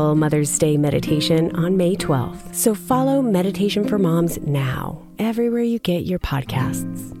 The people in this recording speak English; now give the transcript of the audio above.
special Mother's Day meditation on May 12th. So follow Meditation for Moms now, everywhere you get your podcasts.